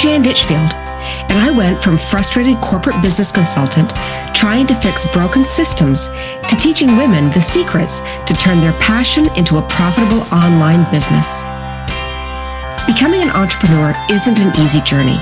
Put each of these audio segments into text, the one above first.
Jan Ditchfield, and I went from frustrated corporate business consultant trying to fix broken systems to teaching women the secrets to turn their passion into a profitable online business. Becoming an entrepreneur isn't an easy journey.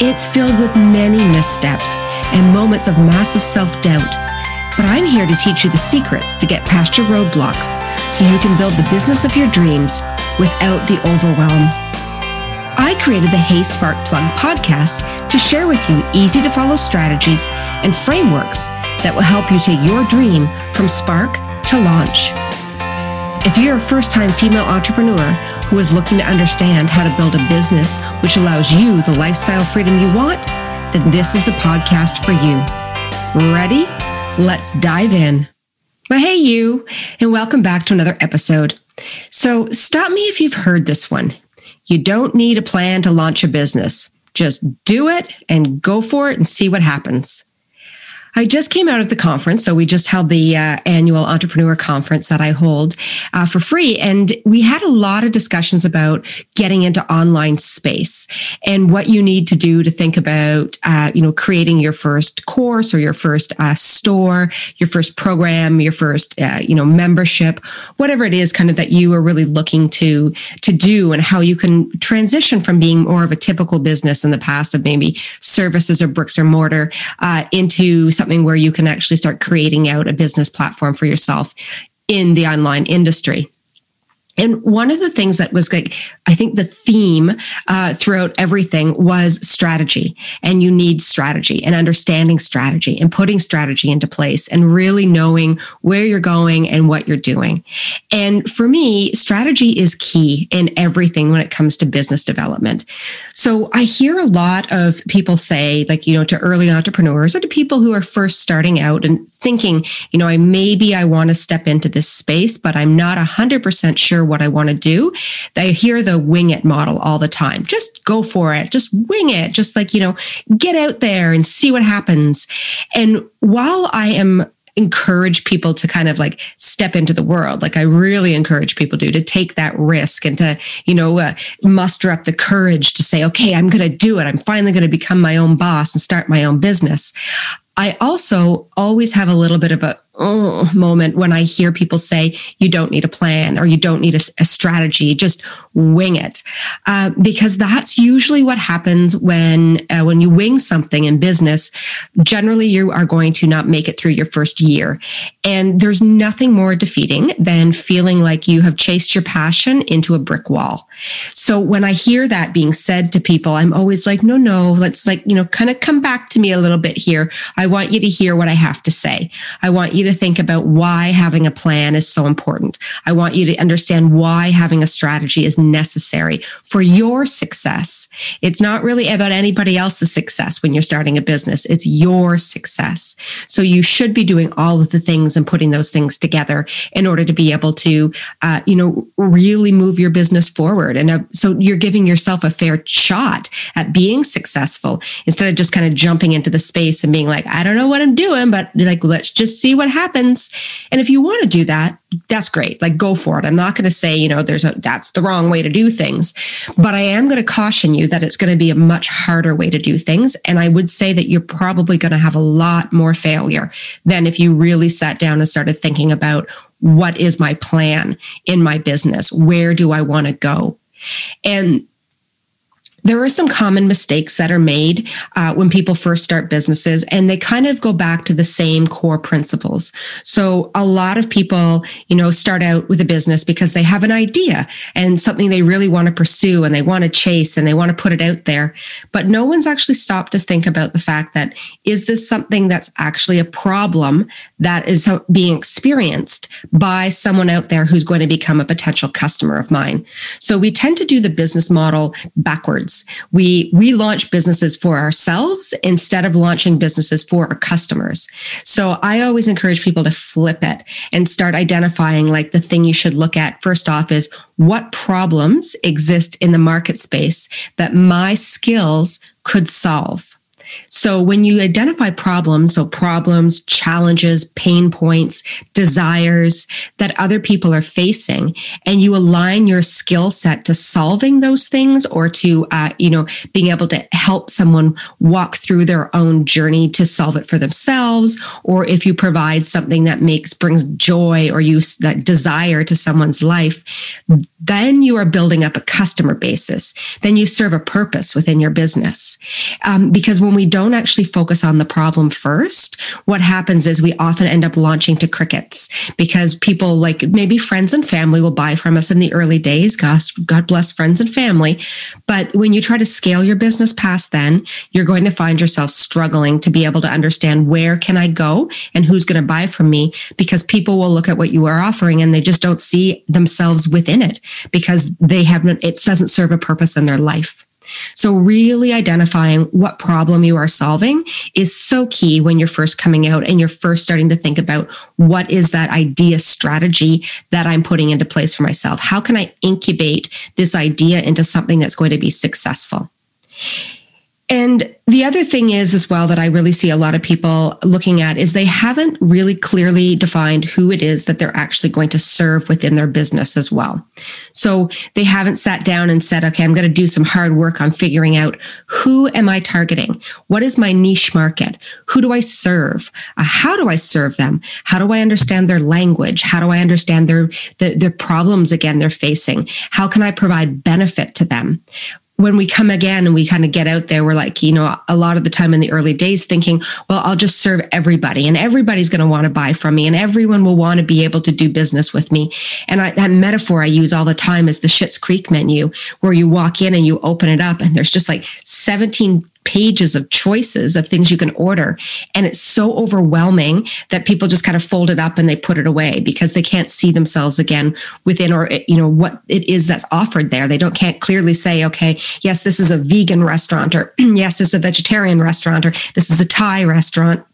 It's filled with many missteps and moments of massive self doubt. But I'm here to teach you the secrets to get past your roadblocks so you can build the business of your dreams without the overwhelm. I created the Hey Spark Plug podcast to share with you easy to follow strategies and frameworks that will help you take your dream from spark to launch. If you're a first time female entrepreneur who is looking to understand how to build a business which allows you the lifestyle freedom you want, then this is the podcast for you. Ready? Let's dive in. Well, hey, you, and welcome back to another episode. So, stop me if you've heard this one. You don't need a plan to launch a business. Just do it and go for it and see what happens. I just came out of the conference. So we just held the uh, annual entrepreneur conference that I hold uh, for free. And we had a lot of discussions about getting into online space and what you need to do to think about, uh, you know, creating your first course or your first uh, store, your first program, your first, uh, you know, membership, whatever it is kind of that you are really looking to, to do and how you can transition from being more of a typical business in the past of maybe services or bricks or mortar uh, into something something where you can actually start creating out a business platform for yourself in the online industry. And one of the things that was like, I think the theme uh, throughout everything was strategy. And you need strategy and understanding strategy and putting strategy into place and really knowing where you're going and what you're doing. And for me, strategy is key in everything when it comes to business development. So I hear a lot of people say, like, you know, to early entrepreneurs or to people who are first starting out and thinking, you know, I maybe I want to step into this space, but I'm not 100% sure what I want to do. They hear the wing it model all the time. Just go for it. Just wing it. Just like, you know, get out there and see what happens. And while I am encourage people to kind of like step into the world. Like I really encourage people to to take that risk and to you know uh, muster up the courage to say, okay, I'm going to do it. I'm finally going to become my own boss and start my own business. I also always have a little bit of a oh, moment when I hear people say you don't need a plan or you don't need a, a strategy, just wing it, uh, because that's usually what happens when uh, when you wing something in business. Generally, you are going to not make it through your first year, and there's nothing more defeating than feeling like you have chased your passion into a brick wall. So when I hear that being said to people, I'm always like, no, no, let's like you know kind of come back to me a little bit here. I want you to hear what I have to say. I want you to think about why having a plan is so important. I want you to understand why having a strategy is necessary for your success. It's not really about anybody else's success when you're starting a business. It's your success. So you should be doing all of the things and putting those things together in order to be able to, uh, you know, really move your business forward. And uh, so you're giving yourself a fair shot at being successful instead of just kind of jumping into the space and being like, I don't know what I'm doing, but like, let's just see what happens. And if you want to do that, that's great. Like, go for it. I'm not going to say, you know, there's a, that's the wrong way to do things, but I am going to caution you that it's going to be a much harder way to do things. And I would say that you're probably going to have a lot more failure than if you really sat down and started thinking about what is my plan in my business? Where do I want to go? And there are some common mistakes that are made uh, when people first start businesses, and they kind of go back to the same core principles. So a lot of people, you know, start out with a business because they have an idea and something they really want to pursue and they want to chase and they want to put it out there. But no one's actually stopped to think about the fact that is this something that's actually a problem that is being experienced by someone out there who's going to become a potential customer of mine? So we tend to do the business model backwards. We we launch businesses for ourselves instead of launching businesses for our customers. So I always encourage people to flip it and start identifying like the thing you should look at first off is what problems exist in the market space that my skills could solve. So when you identify problems, so problems, challenges, pain points, desires that other people are facing, and you align your skill set to solving those things or to, uh, you know, being able to help someone walk through their own journey to solve it for themselves, or if you provide something that makes, brings joy or use that desire to someone's life, then you are building up a customer basis. Then you serve a purpose within your business. Um, because when we don't actually focus on the problem first, what happens is we often end up launching to crickets because people like maybe friends and family will buy from us in the early days. Gosh, God bless friends and family. But when you try to scale your business past then, you're going to find yourself struggling to be able to understand where can I go and who's going to buy from me because people will look at what you are offering and they just don't see themselves within it because they haven't, it doesn't serve a purpose in their life. So really identifying what problem you are solving is so key when you're first coming out and you're first starting to think about what is that idea strategy that I'm putting into place for myself? How can I incubate this idea into something that's going to be successful? And the other thing is as well that I really see a lot of people looking at is they haven't really clearly defined who it is that they're actually going to serve within their business as well. So they haven't sat down and said, okay, I'm going to do some hard work on figuring out who am I targeting? What is my niche market? Who do I serve? Uh, how do I serve them? How do I understand their language? How do I understand their, the, their problems again they're facing? How can I provide benefit to them? When we come again and we kind of get out there, we're like, you know, a lot of the time in the early days thinking, well, I'll just serve everybody and everybody's going to want to buy from me and everyone will want to be able to do business with me. And I, that metaphor I use all the time is the Schitt's Creek menu where you walk in and you open it up and there's just like 17 pages of choices of things you can order. And it's so overwhelming that people just kind of fold it up and they put it away because they can't see themselves again within or, you know, what it is that's offered there. They don't can't clearly say, okay, yes, this is a vegan restaurant or yes, this is a vegetarian restaurant or this is a Thai restaurant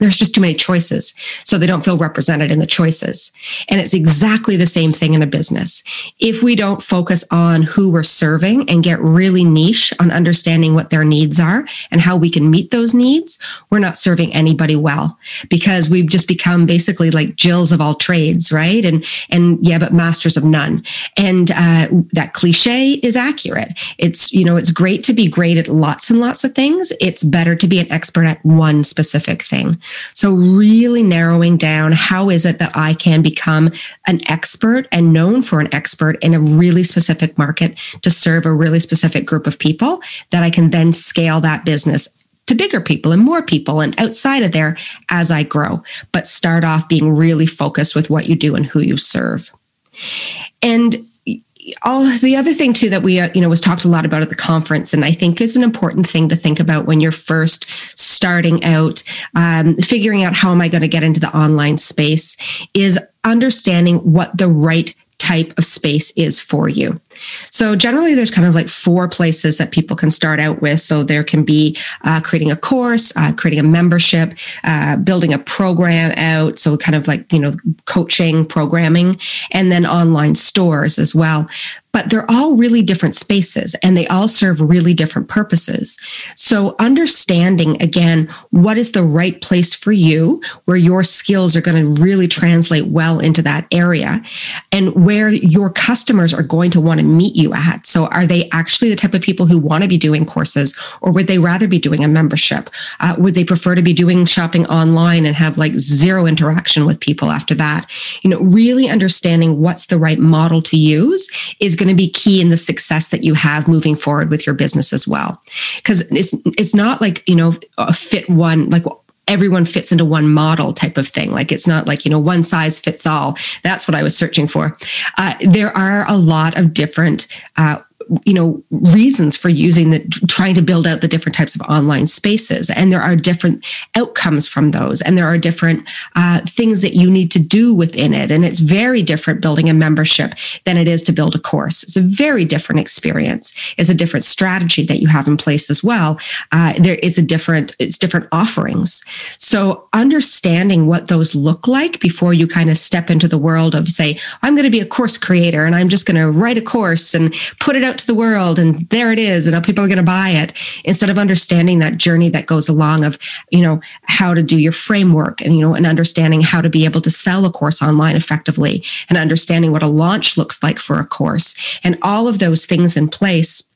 there's just too many choices. So they don't feel represented in the choices. And it's exactly the same thing in a business. If we don't focus on who we're serving and get really niche on understanding what their needs are and how we can meet those needs, we're not serving anybody well because we've just become basically like Jills of all trades, right? And, and yeah, but masters of none. And uh, that cliche is accurate. It's, you know, it's great to be great at lots and lots of things. It's better to be an expert at one specific thing. So really narrowing down how is it that I can become an expert and known for an expert in a really specific market to serve a really specific group of people that I can then scale that business to bigger people and more people and outside of there as I grow. But start off being really focused with what you do and who you serve. And all the other thing too that we uh, you know was talked a lot about at the conference and i think is an important thing to think about when you're first starting out um, figuring out how am i going to get into the online space is understanding what the right type of space is for you. So generally there's kind of like four places that people can start out with. So there can be uh, creating a course, uh, creating a membership, uh, building a program out. So kind of like, you know, coaching, programming, and then online stores as well but they're all really different spaces and they all serve really different purposes. So understanding again, what is the right place for you where your skills are going to really translate well into that area and where your customers are going to want to meet you at. So are they actually the type of people who want to be doing courses or would they rather be doing a membership? Uh, would they prefer to be doing shopping online and have like zero interaction with people after that? You know, really understanding what's the right model to use is going to be key in the success that you have moving forward with your business as well. Because it's it's not like you know a fit one like everyone fits into one model type of thing. Like it's not like, you know, one size fits all. That's what I was searching for. Uh, there are a lot of different uh, you know reasons for using the trying to build out the different types of online spaces. And there are different outcomes from those. And there are different uh, things that you need to do within it. And it's very different building a membership than it is to build a course. It's a very different experience. It's a different strategy that you have in place as well. Uh, there is a different it's different offerings. So understanding what those look like before you kind of step into the world of say i'm going to be a course creator and i'm just going to write a course and put it out to the world and there it is and people are going to buy it instead of understanding that journey that goes along of you know how to do your framework and you know and understanding how to be able to sell a course online effectively and understanding what a launch looks like for a course and all of those things in place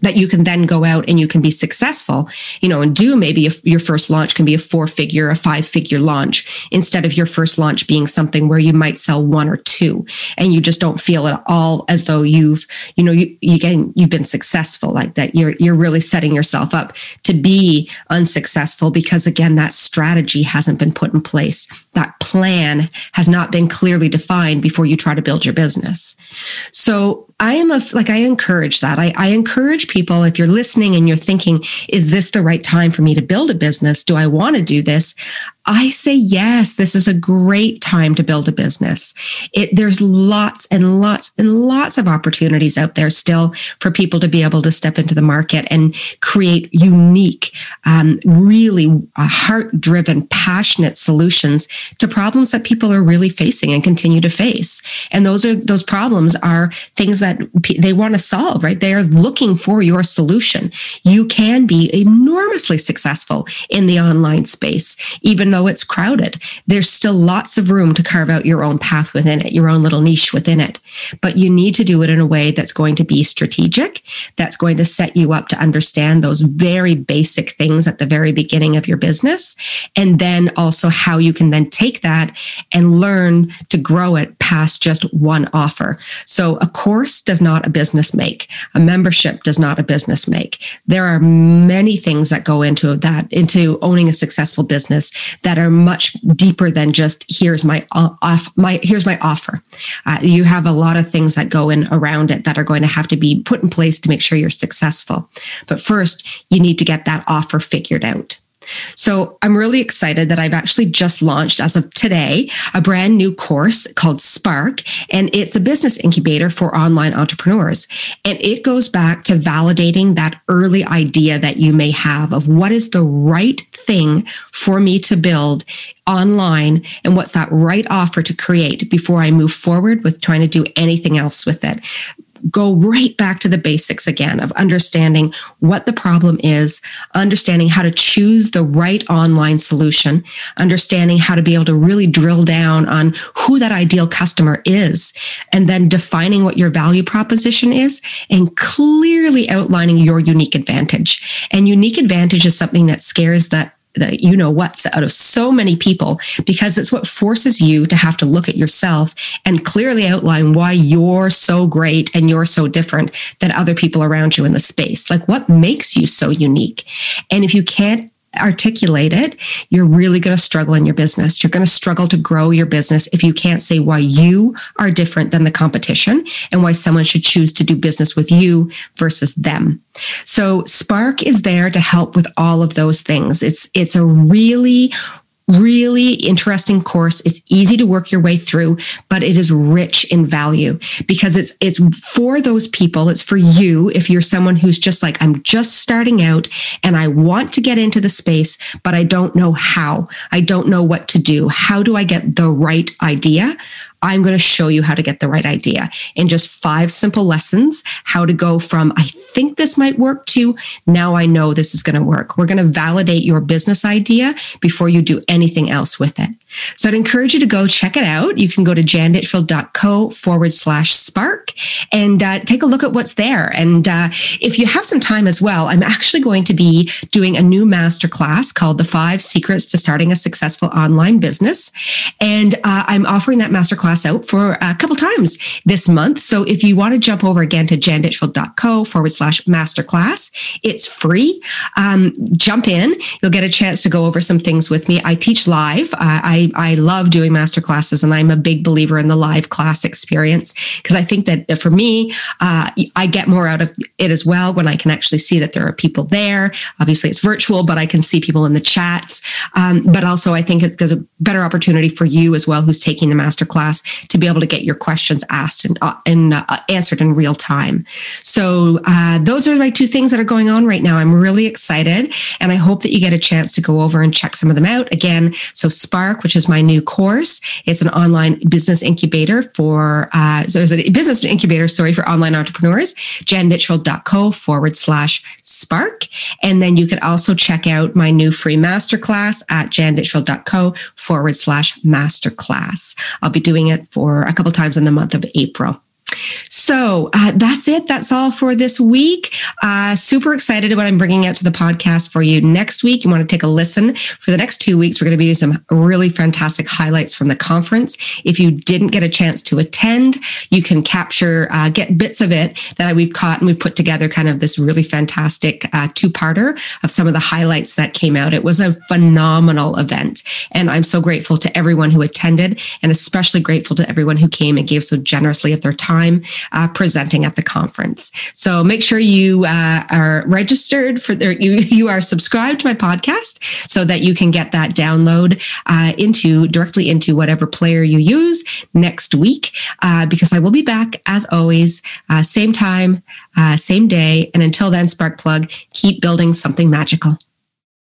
that you can then go out and you can be successful, you know, and do maybe your first launch can be a four figure, a five figure launch instead of your first launch being something where you might sell one or two and you just don't feel at all as though you've, you know, you, getting, you've been successful like that. You're, you're really setting yourself up to be unsuccessful because again, that strategy hasn't been put in place. That plan has not been clearly defined before you try to build your business. So I am a, like, I encourage that. I, I encourage people, if you're listening and you're thinking, is this the right time for me to build a business? Do I want to do this? I say yes, this is a great time to build a business. It, there's lots and lots and lots of opportunities out there still for people to be able to step into the market and create unique, um, really uh, heart driven, passionate solutions to problems that people are really facing and continue to face. And those are, those problems are things that they want to solve, right? They are looking for your solution. You can be enormously successful in the online space, even though it's crowded, there's still lots of room to carve out your own path within it, your own little niche within it. But you need to do it in a way that's going to be strategic, that's going to set you up to understand those very basic things at the very beginning of your business. And then also how you can then take that and learn to grow it past just one offer. So a course does not a business make. A membership does not a business make. There are many things that go into that, into owning a successful business that are much deeper than just here's my off my here's my offer. Uh, you have a lot of things that go in around it that are going to have to be put in place to make sure you're successful. But first, you need to get that offer figured out. So I'm really excited that I've actually just launched as of today a brand new course called Spark, and it's a business incubator for online entrepreneurs. And it goes back to validating that early idea that you may have of what is the right thing for me to build online and what's that right offer to create before I move forward with trying to do anything else with it go right back to the basics again of understanding what the problem is, understanding how to choose the right online solution, understanding how to be able to really drill down on who that ideal customer is, and then defining what your value proposition is and clearly outlining your unique advantage. And unique advantage is something that scares the the you know what's out of so many people because it's what forces you to have to look at yourself and clearly outline why you're so great and you're so different than other people around you in the space. Like what makes you so unique? And if you can't articulate it, you're really going to struggle in your business. You're going to struggle to grow your business if you can't say why you are different than the competition and why someone should choose to do business with you versus them. So Spark is there to help with all of those things. It's, it's a really, really interesting course. It's easy to work your way through, but it is rich in value because it's it's for those people. It's for you if you're someone who's just like I'm just starting out and I want to get into the space, but I don't know how. I don't know what to do. How do I get the right idea? I'm going to show you how to get the right idea in just five simple lessons, how to go from, I think this might work to now I know this is going to work. We're going to validate your business idea before you do anything else with it. So I'd encourage you to go check it out. You can go to janditchfield.co forward slash spark and uh, take a look at what's there. And uh, if you have some time as well, I'm actually going to be doing a new masterclass called The Five Secrets to Starting a Successful Online Business. And uh, I'm offering that masterclass out for a couple times this month. So if you want to jump over again to janditchfield.co forward slash masterclass, it's free. Um, jump in. You'll get a chance to go over some things with me. I teach live. Uh, I I, love doing master classes and I'm a big believer in the live class experience because I think that for me, uh, I get more out of it as well when I can actually see that there are people there. Obviously, it's virtual, but I can see people in the chats. Um, but also, I think it's, there's a better opportunity for you as well, who's taking the master class, to be able to get your questions asked and, uh, and uh, answered in real time. So uh, those are my two things that are going on right now. I'm really excited, and I hope that you get a chance to go over and check some of them out again. So Spark, which is my new course. It's an online business incubator for, uh, so it's a business incubator, sorry, for online entrepreneurs, janditchfield.co forward slash spark. And then you could also check out my new free masterclass at janditchfield.co forward slash masterclass. I'll be doing it for a couple times in the month of April. So uh, that's it. That's all for this week. Uh, super excited about what I'm bringing out to the podcast for you next week. You want to take a listen for the next two weeks. We're going to be doing some really fantastic highlights from the conference. If you didn't get a chance to attend, you can capture, uh, get bits of it that we've caught and we've put together kind of this really fantastic uh, two parter of some of the highlights that came out. It was a phenomenal event. And I'm so grateful to everyone who attended and especially grateful to everyone who came and gave so generously of their time time uh, presenting at the conference. So make sure you uh, are registered for the, you, you are subscribed to my podcast so that you can get that download uh, into directly into whatever player you use next week. Uh, because I will be back as always, uh, same time, uh, same day. And until then, Spark Plug, keep building something magical.